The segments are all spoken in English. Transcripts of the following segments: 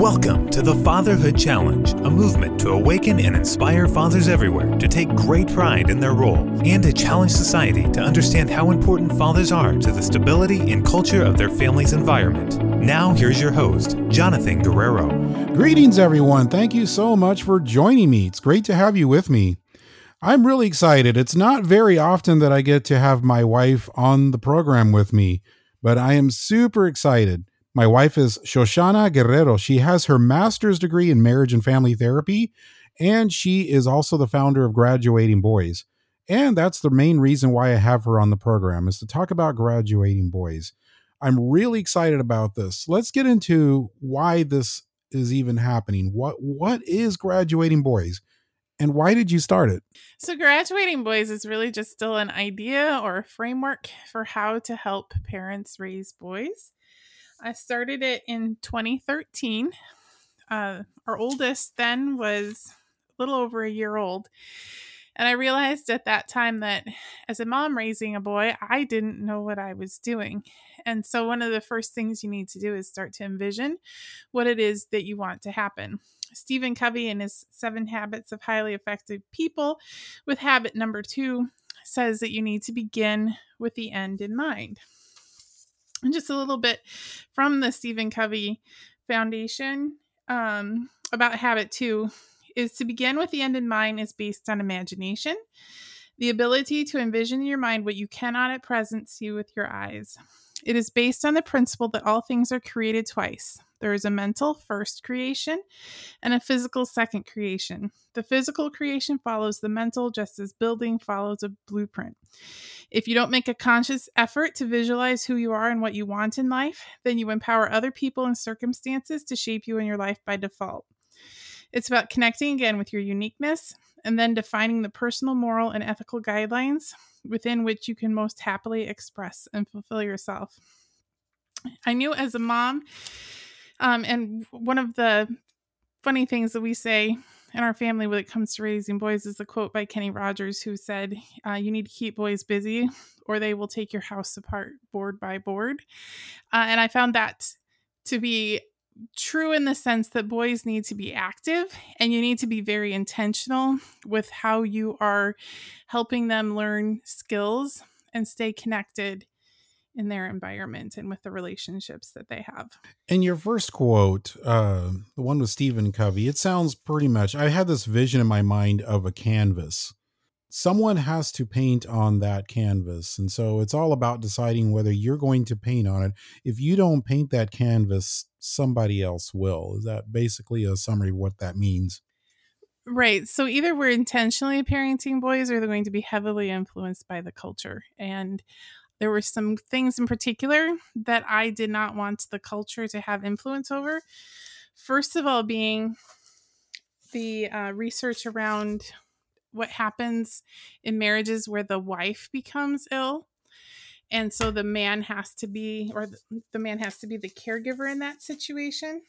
Welcome to the Fatherhood Challenge, a movement to awaken and inspire fathers everywhere to take great pride in their role and to challenge society to understand how important fathers are to the stability and culture of their family's environment. Now, here's your host, Jonathan Guerrero. Greetings, everyone. Thank you so much for joining me. It's great to have you with me. I'm really excited. It's not very often that I get to have my wife on the program with me, but I am super excited. My wife is Shoshannah Guerrero. She has her master's degree in marriage and family therapy, and she is also the founder of Graduating Boys. And that's the main reason why I have her on the program is to talk about graduating boys. I'm really excited about this. Let's get into why this is even happening. What what is graduating boys? And why did you start it? So, Graduating Boys is really just still an idea or a framework for how to help parents raise boys. I started it in 2013. Uh, our oldest then was a little over a year old. And I realized at that time that as a mom raising a boy, I didn't know what I was doing. And so, one of the first things you need to do is start to envision what it is that you want to happen. Stephen Covey, in his Seven Habits of Highly Effective People, with habit number two, says that you need to begin with the end in mind. And just a little bit from the Stephen Covey Foundation um, about habit two is to begin with the end in mind is based on imagination, the ability to envision in your mind what you cannot at present see with your eyes. It is based on the principle that all things are created twice. There is a mental first creation and a physical second creation. The physical creation follows the mental, just as building follows a blueprint. If you don't make a conscious effort to visualize who you are and what you want in life, then you empower other people and circumstances to shape you in your life by default. It's about connecting again with your uniqueness and then defining the personal, moral, and ethical guidelines within which you can most happily express and fulfill yourself. I knew as a mom, um, and one of the funny things that we say in our family when it comes to raising boys is a quote by Kenny Rogers, who said, uh, You need to keep boys busy or they will take your house apart board by board. Uh, and I found that to be true in the sense that boys need to be active and you need to be very intentional with how you are helping them learn skills and stay connected in their environment and with the relationships that they have. In your first quote, uh, the one with Stephen Covey, it sounds pretty much, I had this vision in my mind of a canvas. Someone has to paint on that canvas. And so it's all about deciding whether you're going to paint on it. If you don't paint that canvas, somebody else will. Is that basically a summary of what that means? Right. So either we're intentionally parenting boys or they're going to be heavily influenced by the culture. And there were some things in particular that I did not want the culture to have influence over. First of all, being the uh, research around what happens in marriages where the wife becomes ill. And so the man has to be, or the man has to be the caregiver in that situation.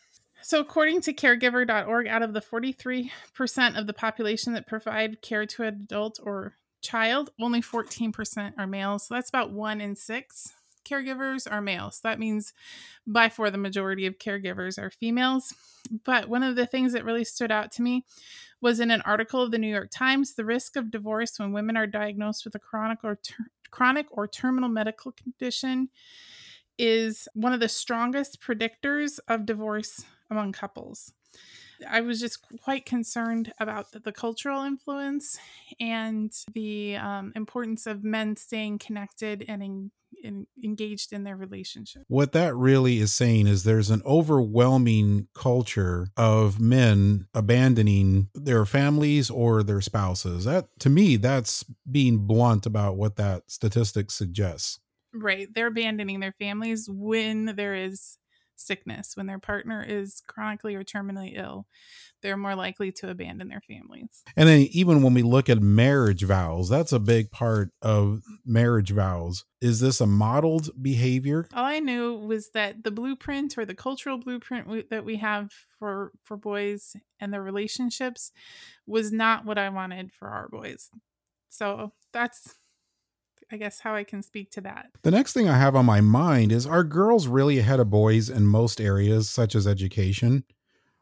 So, according to caregiver.org, out of the 43% of the population that provide care to an adult or child, only 14% are males. So that's about one in six caregivers are males. That means by far the majority of caregivers are females. But one of the things that really stood out to me was in an article of the New York Times the risk of divorce when women are diagnosed with a chronic or ter- chronic or terminal medical condition is one of the strongest predictors of divorce among couples. I was just quite concerned about the, the cultural influence and the um, importance of men staying connected and in, in, engaged in their relationship. What that really is saying is there's an overwhelming culture of men abandoning their families or their spouses. That to me, that's being blunt about what that statistic suggests. Right. They're abandoning their families when there is sickness, when their partner is chronically or terminally ill, they're more likely to abandon their families. And then, even when we look at marriage vows, that's a big part of marriage vows. Is this a modeled behavior? All I knew was that the blueprint or the cultural blueprint that we have for for boys and their relationships was not what I wanted for our boys. So that's I guess how I can speak to that. The next thing I have on my mind is are girls really ahead of boys in most areas, such as education?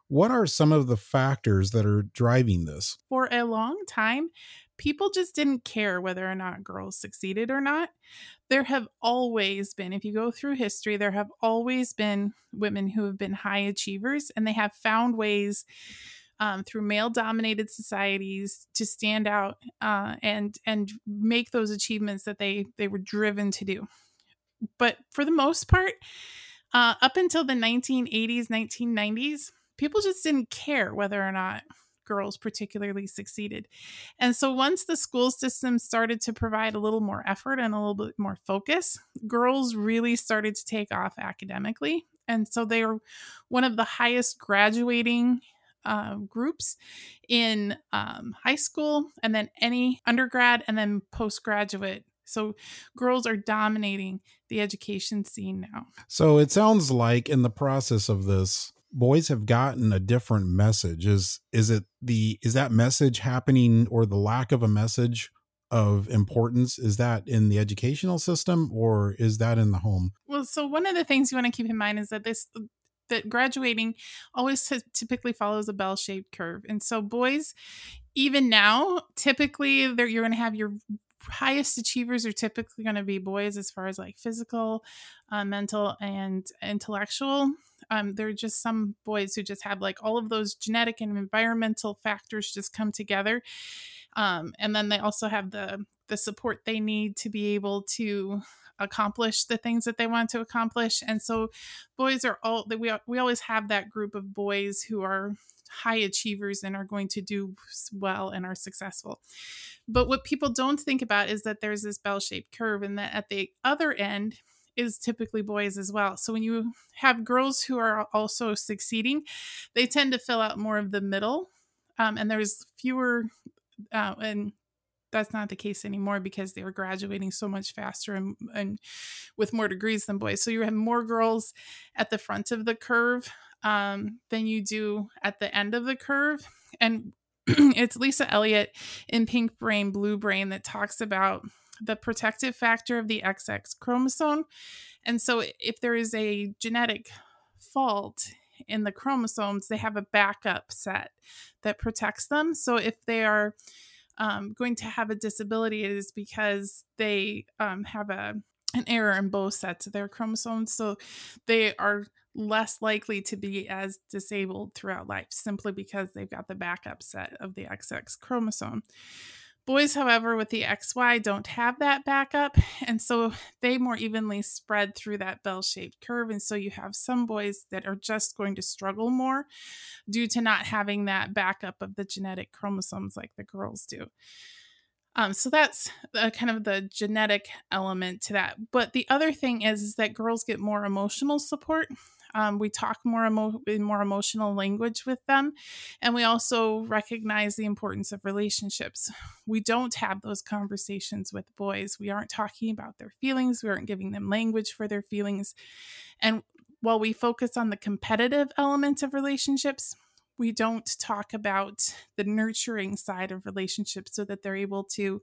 What are some of the factors that are driving this? For a long time, people just didn't care whether or not girls succeeded or not. There have always been, if you go through history, there have always been women who have been high achievers and they have found ways um, through male dominated societies to stand out uh, and and make those achievements that they they were driven to do. But for the most part uh, up until the 1980s 1990s people just didn't care whether or not girls particularly succeeded. And so once the school system started to provide a little more effort and a little bit more focus girls really started to take off academically. And so they are one of the highest graduating uh, groups in um, high school and then any undergrad and then postgraduate. So girls are dominating the education scene now. So it sounds like in the process of this, boys have gotten a different message. Is is it the is that message happening or the lack of a message of importance is that in the educational system or is that in the home well so one of the things you want to keep in mind is that this that graduating always t- typically follows a bell shaped curve. And so, boys, even now, typically you're going to have your highest achievers are typically going to be boys as far as like physical, uh, mental, and intellectual. Um, there are just some boys who just have like all of those genetic and environmental factors just come together. Um, and then they also have the the support they need to be able to accomplish the things that they want to accomplish. And so boys are all that we we always have that group of boys who are high achievers and are going to do well and are successful. But what people don't think about is that there's this bell-shaped curve and that at the other end is typically boys as well. So when you have girls who are also succeeding, they tend to fill out more of the middle. Um, and there's fewer uh, and that's not the case anymore because they were graduating so much faster and, and with more degrees than boys. So you have more girls at the front of the curve um, than you do at the end of the curve. And it's Lisa Eliot in Pink Brain, Blue Brain that talks about the protective factor of the XX chromosome. And so if there is a genetic fault in the chromosomes, they have a backup set that protects them. So if they are um, going to have a disability is because they um, have a an error in both sets of their chromosomes, so they are less likely to be as disabled throughout life simply because they've got the backup set of the XX chromosome. Boys, however, with the XY don't have that backup, and so they more evenly spread through that bell shaped curve. And so you have some boys that are just going to struggle more due to not having that backup of the genetic chromosomes like the girls do. Um, so that's the, kind of the genetic element to that. But the other thing is, is that girls get more emotional support. Um, we talk more emo- in more emotional language with them, and we also recognize the importance of relationships. We don't have those conversations with boys. We aren't talking about their feelings. We aren't giving them language for their feelings, and while we focus on the competitive element of relationships, we don't talk about the nurturing side of relationships so that they're able to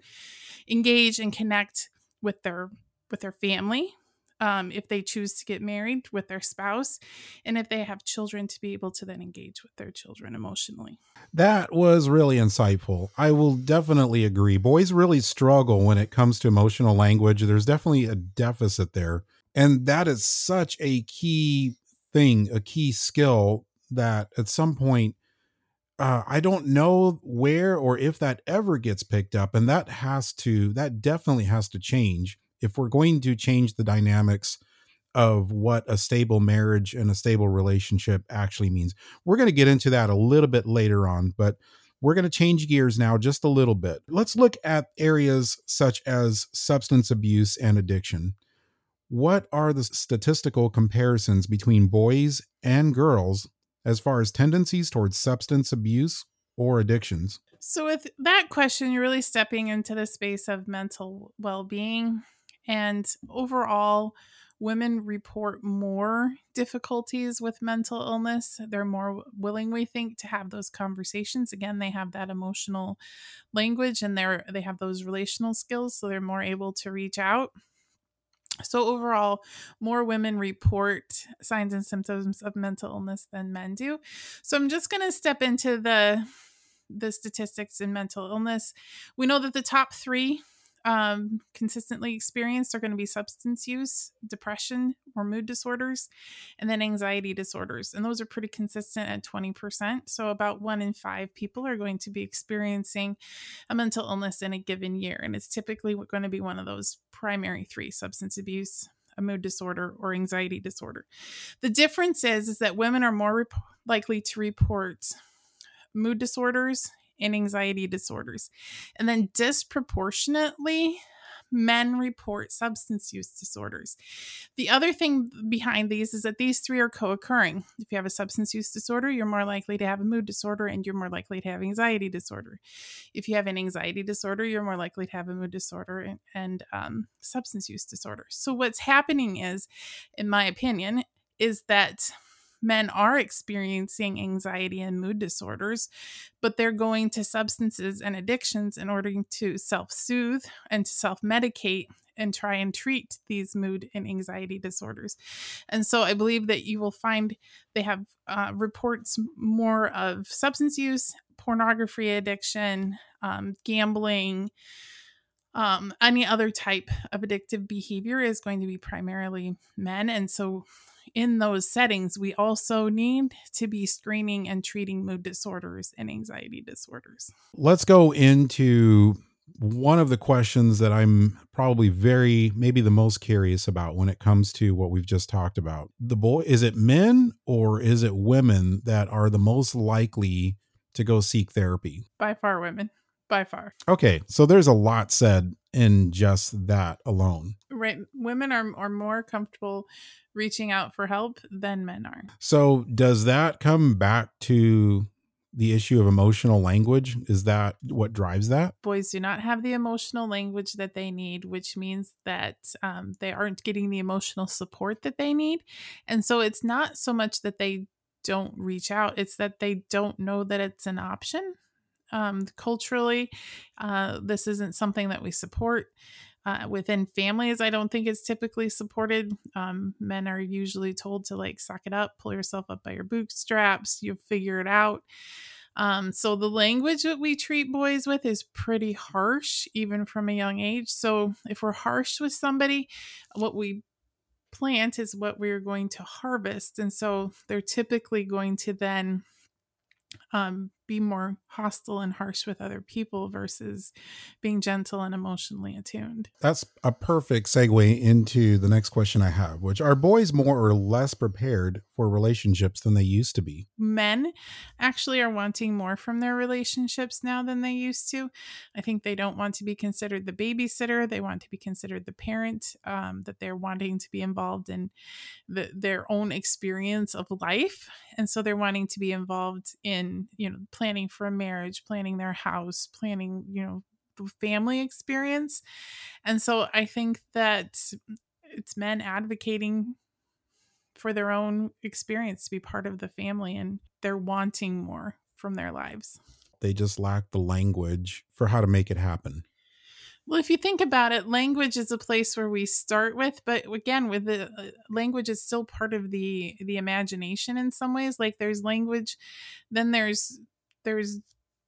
engage and connect with their with their family um, if they choose to get married with their spouse, and if they have children, to be able to then engage with their children emotionally. That was really insightful. I will definitely agree. Boys really struggle when it comes to emotional language. There's definitely a deficit there. And that is such a key thing, a key skill that at some point, uh, I don't know where or if that ever gets picked up. And that has to, that definitely has to change if we're going to change the dynamics of what a stable marriage and a stable relationship actually means. We're going to get into that a little bit later on, but we're going to change gears now just a little bit. Let's look at areas such as substance abuse and addiction. What are the statistical comparisons between boys and girls as far as tendencies towards substance abuse or addictions? So, with that question, you're really stepping into the space of mental well being and overall, women report more difficulties with mental illness. They're more willing, we think, to have those conversations. Again, they have that emotional language and they're they have those relational skills, so they're more able to reach out. So, overall, more women report signs and symptoms of mental illness than men do. So, I'm just going to step into the the statistics in mental illness. We know that the top three um, consistently experienced are going to be substance use, depression, or mood disorders, and then anxiety disorders. And those are pretty consistent at 20%. So, about one in five people are going to be experiencing a mental illness in a given year. And it's typically going to be one of those primary three substance abuse, a mood disorder, or anxiety disorder. The difference is, is that women are more rep- likely to report mood disorders and anxiety disorders. And then disproportionately, men report substance use disorders. The other thing behind these is that these three are co occurring. If you have a substance use disorder, you're more likely to have a mood disorder and you're more likely to have anxiety disorder. If you have an anxiety disorder, you're more likely to have a mood disorder and, and um, substance use disorder. So, what's happening is, in my opinion, is that men are experiencing anxiety and mood disorders, but they're going to substances and addictions in order to self soothe and to self medicate and try and treat these mood and anxiety disorders. And so I believe that you will find they have uh, reports more of substance use, pornography addiction, um, gambling. Um, any other type of addictive behavior is going to be primarily men. And so in those settings, we also need to be screening and treating mood disorders and anxiety disorders. Let's go into one of the questions that I'm probably very, maybe the most curious about when it comes to what we've just talked about. The boy, is it men or is it women that are the most likely to go seek therapy? By far, women. By far. Okay. So there's a lot said in just that alone. Right. Women are, are more comfortable reaching out for help than men are. So does that come back to the issue of emotional language? Is that what drives that? Boys do not have the emotional language that they need, which means that um, they aren't getting the emotional support that they need. And so it's not so much that they don't reach out, it's that they don't know that it's an option. Um, culturally, uh, this isn't something that we support. Uh, within families, I don't think it's typically supported. Um, men are usually told to like suck it up, pull yourself up by your bootstraps, you'll figure it out. Um, so the language that we treat boys with is pretty harsh, even from a young age. So if we're harsh with somebody, what we plant is what we're going to harvest. And so they're typically going to then um, be more hostile and harsh with other people versus being gentle and emotionally attuned. That's a perfect segue into the next question I have, which are boys more or less prepared for relationships than they used to be? Men actually are wanting more from their relationships now than they used to. I think they don't want to be considered the babysitter, they want to be considered the parent, um, that they're wanting to be involved in the, their own experience of life. And so they're wanting to be involved you know, planning for a marriage, planning their house, planning, you know, the family experience. And so I think that it's men advocating for their own experience to be part of the family and they're wanting more from their lives. They just lack the language for how to make it happen. Well, if you think about it, language is a place where we start with, but again, with the uh, language is still part of the the imagination in some ways. Like there's language, then there's there's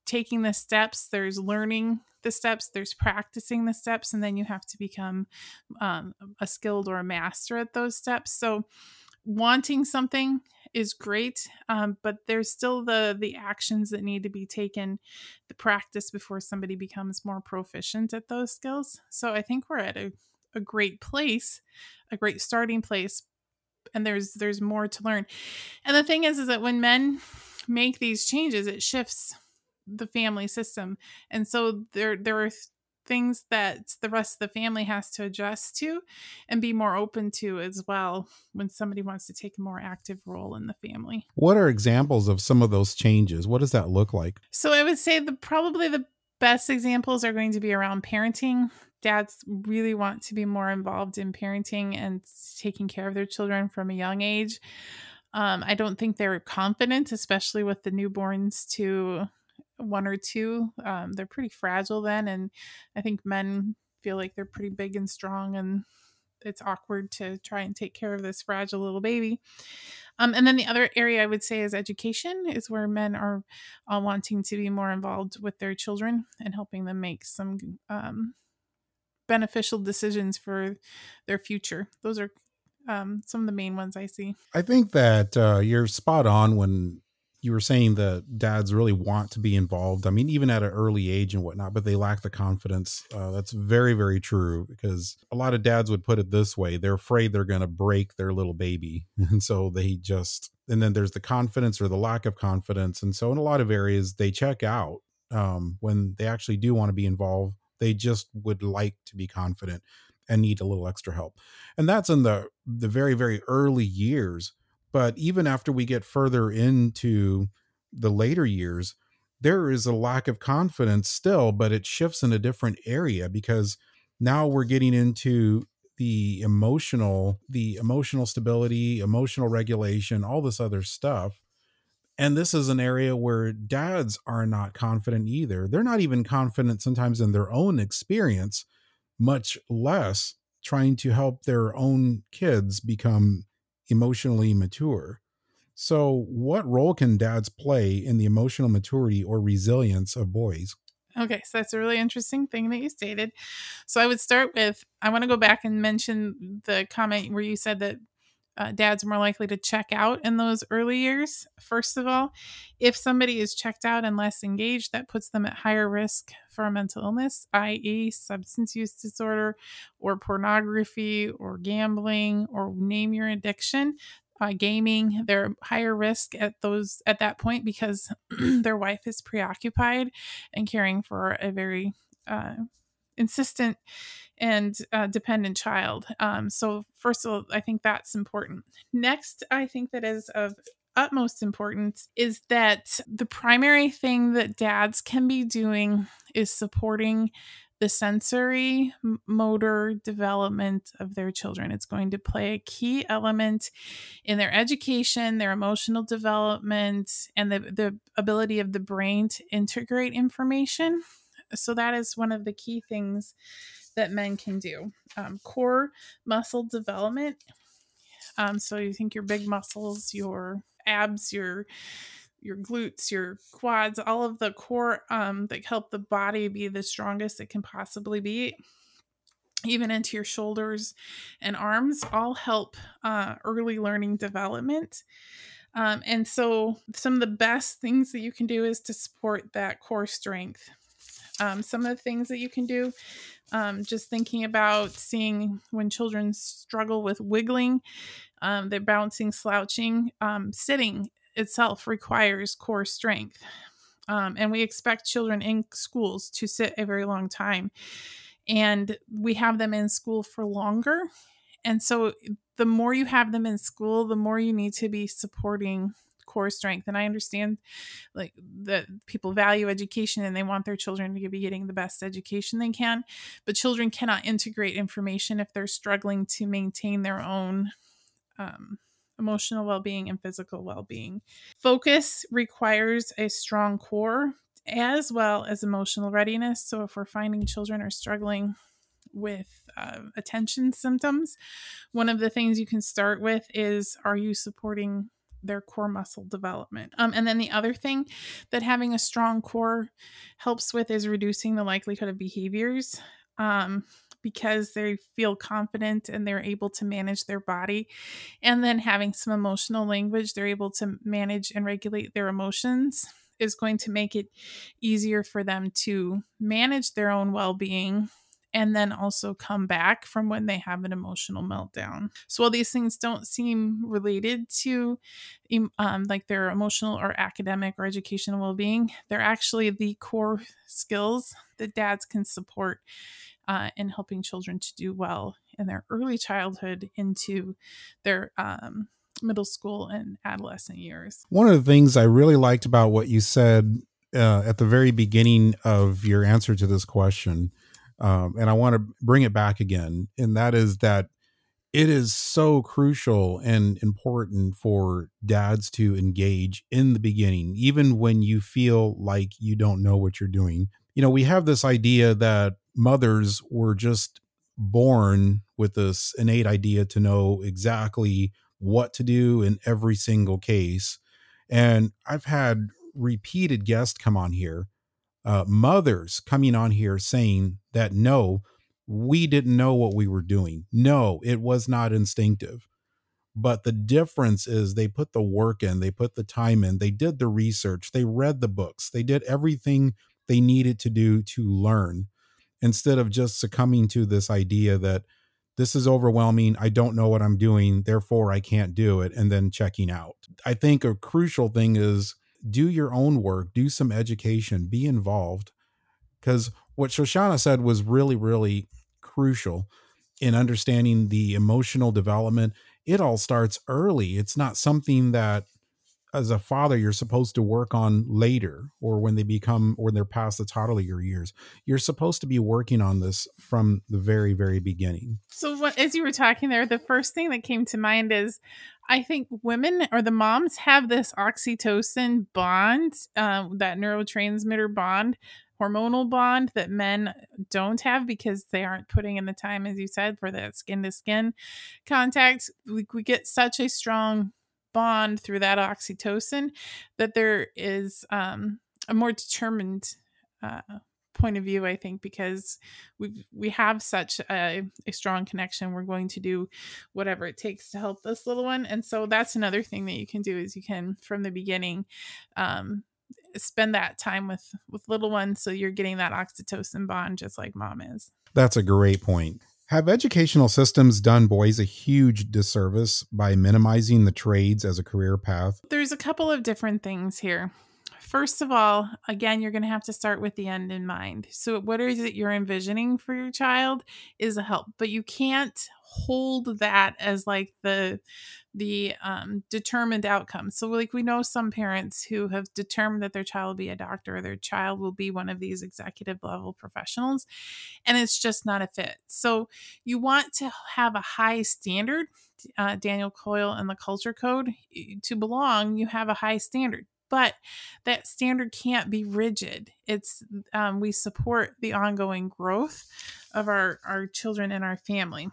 taking the steps, there's learning the steps, there's practicing the steps, and then you have to become um, a skilled or a master at those steps. So, wanting something is great, um, but there's still the the actions that need to be taken, the practice before somebody becomes more proficient at those skills. So, I think we're at a, a great place, a great starting place, and there's there's more to learn. And the thing is, is that when men make these changes, it shifts the family system. And so there there are things that the rest of the family has to adjust to and be more open to as well when somebody wants to take a more active role in the family. What are examples of some of those changes? What does that look like? So I would say the probably the best examples are going to be around parenting. Dads really want to be more involved in parenting and taking care of their children from a young age. Um, I don't think they're confident, especially with the newborns to one or two. Um, they're pretty fragile then, and I think men feel like they're pretty big and strong and it's awkward to try and take care of this fragile little baby. Um, and then the other area I would say is education, is where men are uh, wanting to be more involved with their children and helping them make some um, beneficial decisions for their future. Those are um, some of the main ones I see. I think that uh, you're spot on when you were saying that dads really want to be involved. I mean, even at an early age and whatnot, but they lack the confidence. Uh, that's very, very true because a lot of dads would put it this way they're afraid they're going to break their little baby. And so they just, and then there's the confidence or the lack of confidence. And so in a lot of areas, they check out um, when they actually do want to be involved. They just would like to be confident and need a little extra help. And that's in the the very, very early years but even after we get further into the later years, there is a lack of confidence still, but it shifts in a different area because now we're getting into the emotional, the emotional stability, emotional regulation, all this other stuff. And this is an area where dads are not confident either. They're not even confident sometimes in their own experience, much less trying to help their own kids become emotionally mature. So, what role can dads play in the emotional maturity or resilience of boys? Okay, so that's a really interesting thing that you stated. So, I would start with I want to go back and mention the comment where you said that uh, dads more likely to check out in those early years. First of all, if somebody is checked out and less engaged, that puts them at higher risk for mental illness, i.e., substance use disorder, or pornography, or gambling, or name your addiction. Uh, gaming they're higher risk at those at that point because their wife is preoccupied and caring for a very uh, insistent and uh, dependent child. Um, so, first of all, I think that's important. Next, I think that is of utmost importance is that the primary thing that dads can be doing is supporting the sensory motor development of their children. It's going to play a key element in their education, their emotional development, and the, the ability of the brain to integrate information. So, that is one of the key things that men can do. Um, core muscle development. Um, so you think your big muscles, your abs, your your glutes, your quads, all of the core um, that help the body be the strongest it can possibly be, even into your shoulders and arms, all help uh, early learning development. Um, and so, some of the best things that you can do is to support that core strength. Um, some of the things that you can do um, just thinking about seeing when children struggle with wiggling, um, they're bouncing, slouching, um, sitting itself requires core strength. Um, and we expect children in schools to sit a very long time. And we have them in school for longer. And so the more you have them in school, the more you need to be supporting core strength and i understand like that people value education and they want their children to be getting the best education they can but children cannot integrate information if they're struggling to maintain their own um, emotional well-being and physical well-being. Focus requires a strong core as well as emotional readiness so if we're finding children are struggling with uh, attention symptoms, one of the things you can start with is Are you supporting their core muscle development. Um, and then the other thing that having a strong core helps with is reducing the likelihood of behaviors. Um, because they feel confident and they're able to manage their body. And then having some emotional language, they're able to manage and regulate their emotions is going to make it easier for them to manage their own well being and then also come back from when they have an emotional meltdown. So while these things don't seem related to um, like their emotional or academic or educational well-being, they're actually the core skills that dads can support uh, in helping children to do well in their early childhood into their um, middle school and adolescent years. One of the things I really liked about what you said uh, at the very beginning of your answer to this question um, and I want to bring it back again, and that is that it is so crucial and important for dads to engage in the beginning, even when you feel like you don't know what you're doing. You know, we have this idea that mothers were just born with this innate idea to know exactly what to do in every single case. And I've had repeated guests come on here, uh, mothers coming on here saying that no, we didn't know what we were doing. No, it was not instinctive. But the difference is they put the work in, they put the time in, they did the research, they read the books, they did everything they needed to do to learn instead of just succumbing to this idea that this is overwhelming. I don't know what I'm doing, therefore I can't do it, and then checking out. I think a crucial thing is do your own work, do some education, be involved. Because what Shoshannah said was really, really crucial in understanding the emotional development it all starts early. It's not something that as a father you're supposed to work on later or when they become when they're past the toddler years you're supposed to be working on this from the very very beginning so what, as you were talking there the first thing that came to mind is i think women or the moms have this oxytocin bond um, that neurotransmitter bond hormonal bond that men don't have because they aren't putting in the time, as you said, for that skin to skin contact. We, we get such a strong bond through that oxytocin that there is um, a more determined uh, point of view i think because we we have such a, a, strong connection. We're going to do whatever it takes to help this little one. And so that's another thing that you can do is you can from the beginning um, spend that time with with little ones so you're getting that oxytocin bond just like mom is. That's a great point have educational systems done boys a huge disservice by minimizing the trades as a career path? There's a couple of different things here First of all, again, you're going to have to start with the end in mind. So, what is it you're envisioning for your child is a help, but you can't hold that as like the the um, determined outcome. So, like we know some parents who have determined that their child will be a doctor or their child will be one of these executive level professionals, and it's just not a fit. So, you want to have a high standard. Uh, Daniel Coyle and the Culture Code to belong, you have a high standard but that standard can't be rigid. It's um, we support the ongoing growth of our our children and our family.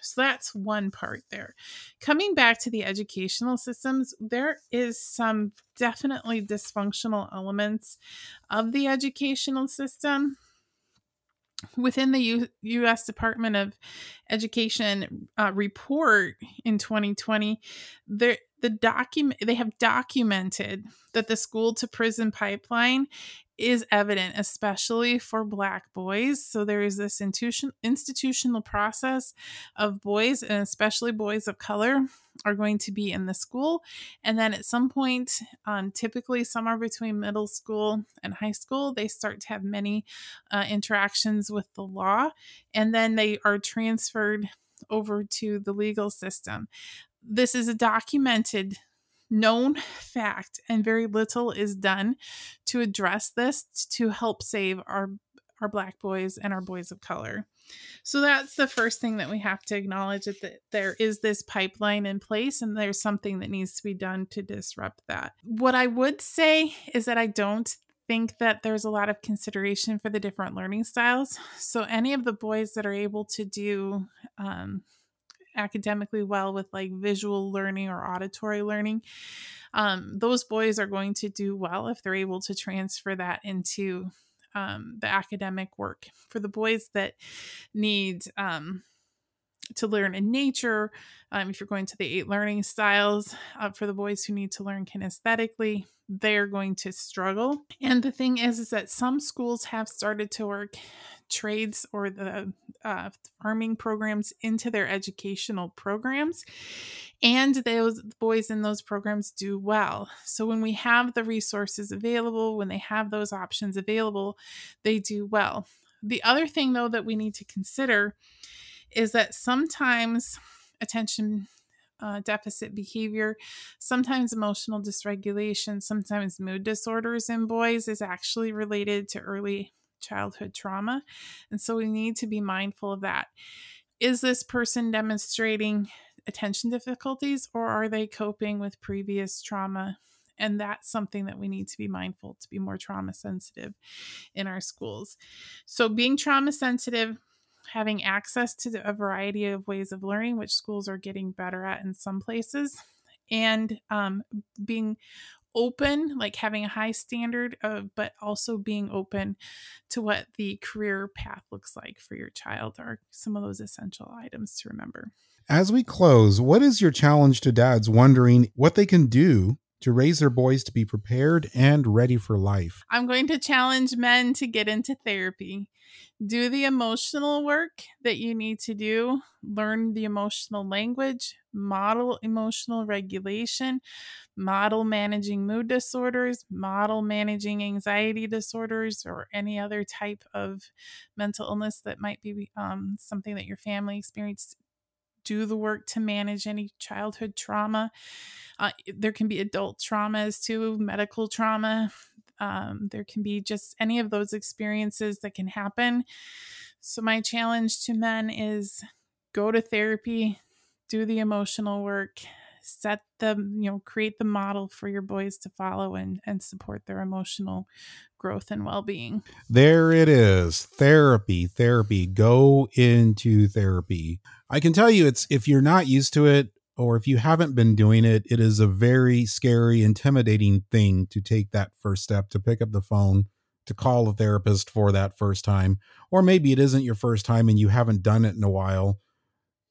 So that's one part there. Coming back to the educational systems there is some definitely dysfunctional elements of the educational system. Within the U- U.S. Department of Education uh, report in 2020, there the document they have documented that the school to prison pipeline is evident, especially for Black boys. So there is this institution, institutional process of boys, and especially boys of color, are going to be in the school. And then at some point, um, typically somewhere between middle school and high school, they start to have many uh, interactions with the law. And then they are transferred over to the legal system. This is a documented known fact, and very little is done to address this to help save our our black boys and our boys of color. So that's the first thing that we have to acknowledge that there is this pipeline in place and there's something that needs to be done to disrupt that. What I would say is that I don't think that there's a lot of consideration for the different learning styles. So any of the boys that are able to do um, academically well with like visual learning or auditory learning, um, those boys are going to do well if they're able to transfer that into um, the academic work. For the boys that need um, to learn in nature, um, if you're going to the eight learning styles, uh, for the boys who need to learn kinesthetically, they're going to struggle. And the thing is, is that some schools have started to work trades or the uh, farming programs into their educational programs. And those boys in those programs do well. So when we have the resources available when they have those options available they do well. The other thing though that we need to consider is that sometimes attention uh, deficit behavior, sometimes emotional dysregulation, sometimes mood disorders in boys is actually related to early childhood trauma. And so we need to be mindful of that. Is this person demonstrating attention difficulties or are they coping with previous trauma? And that's something that we need to be mindful to be more trauma sensitive in our schools. So, being trauma sensitive having access to a variety of ways of learning, which schools are getting better at in some places, and um, being open, like having a high standard, of, but also being open to what the career path looks like for your child are some of those essential items to remember. As we close, what is your challenge to dads wondering what they can do to raise their boys to be prepared and ready for life? I'm going to challenge men to get into therapy. Do the emotional work that you need to do, learn the emotional language, model emotional regulation, model managing mood disorders, model managing anxiety disorders, or any other type of mental illness that might be um, something that your family experienced do the work to manage any childhood trauma. Uh, there can be adult traumas too, medical trauma. Um, there can be just any of those experiences that can happen. So, my challenge to men is go to therapy, do the emotional work, set the, you know, create the model for your boys to follow and, and support their emotional growth and well being. There it is therapy, therapy. Go into therapy. I can tell you, it's if you're not used to it, or if you haven't been doing it, it is a very scary, intimidating thing to take that first step, to pick up the phone, to call a therapist for that first time. Or maybe it isn't your first time and you haven't done it in a while.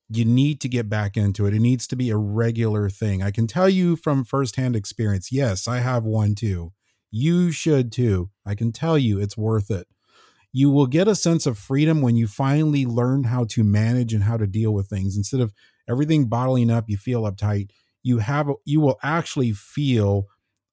You need to get back into it. It needs to be a regular thing. I can tell you from firsthand experience yes, I have one too. You should too. I can tell you it's worth it. You will get a sense of freedom when you finally learn how to manage and how to deal with things instead of everything bottling up, you feel uptight. You have you will actually feel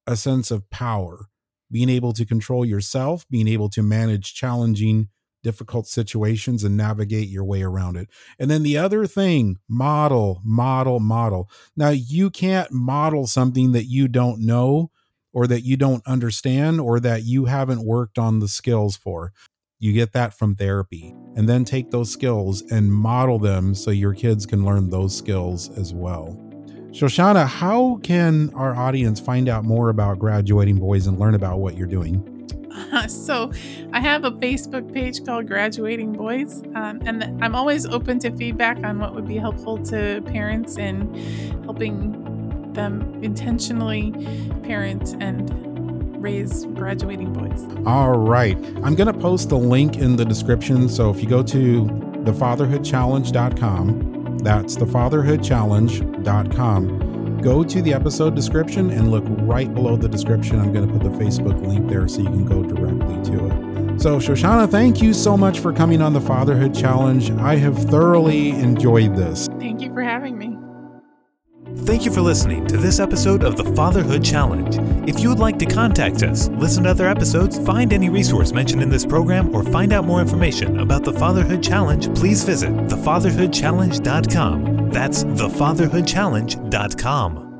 a sense of power, being able to control yourself, being able to manage challenging difficult situations and navigate your way around it. And then the other thing, model, model, model. Now you can't model something that you don't know or that you don't understand or that you haven't worked on the skills for. You get that from therapy. And then take those skills and model them so your kids can learn those skills as well. Shoshannah, how can our audience find out more about graduating boys and learn about what you're doing? So, I have a Facebook page called Graduating Boys, um, and I'm always open to feedback on what would be helpful to parents in helping them intentionally parent and raise graduating boys. All right. I'm going to post the link in the description. So if you go to thefatherhoodchallenge.com, that's thefatherhoodchallenge.com, go to the episode description and look right below the description. I'm going to put the Facebook link there so you can go directly to it. So, Shoshannah, thank you so much for coming on the Fatherhood Challenge. I have thoroughly enjoyed this. Thank you for having me. Thank you for listening to this episode of the Fatherhood Challenge. If you would like to contact us, listen to other episodes, find any resource mentioned in this program, or find out more information about the Fatherhood Challenge, please visit thefatherhoodchallenge.com. That's thefatherhoodchallenge.com.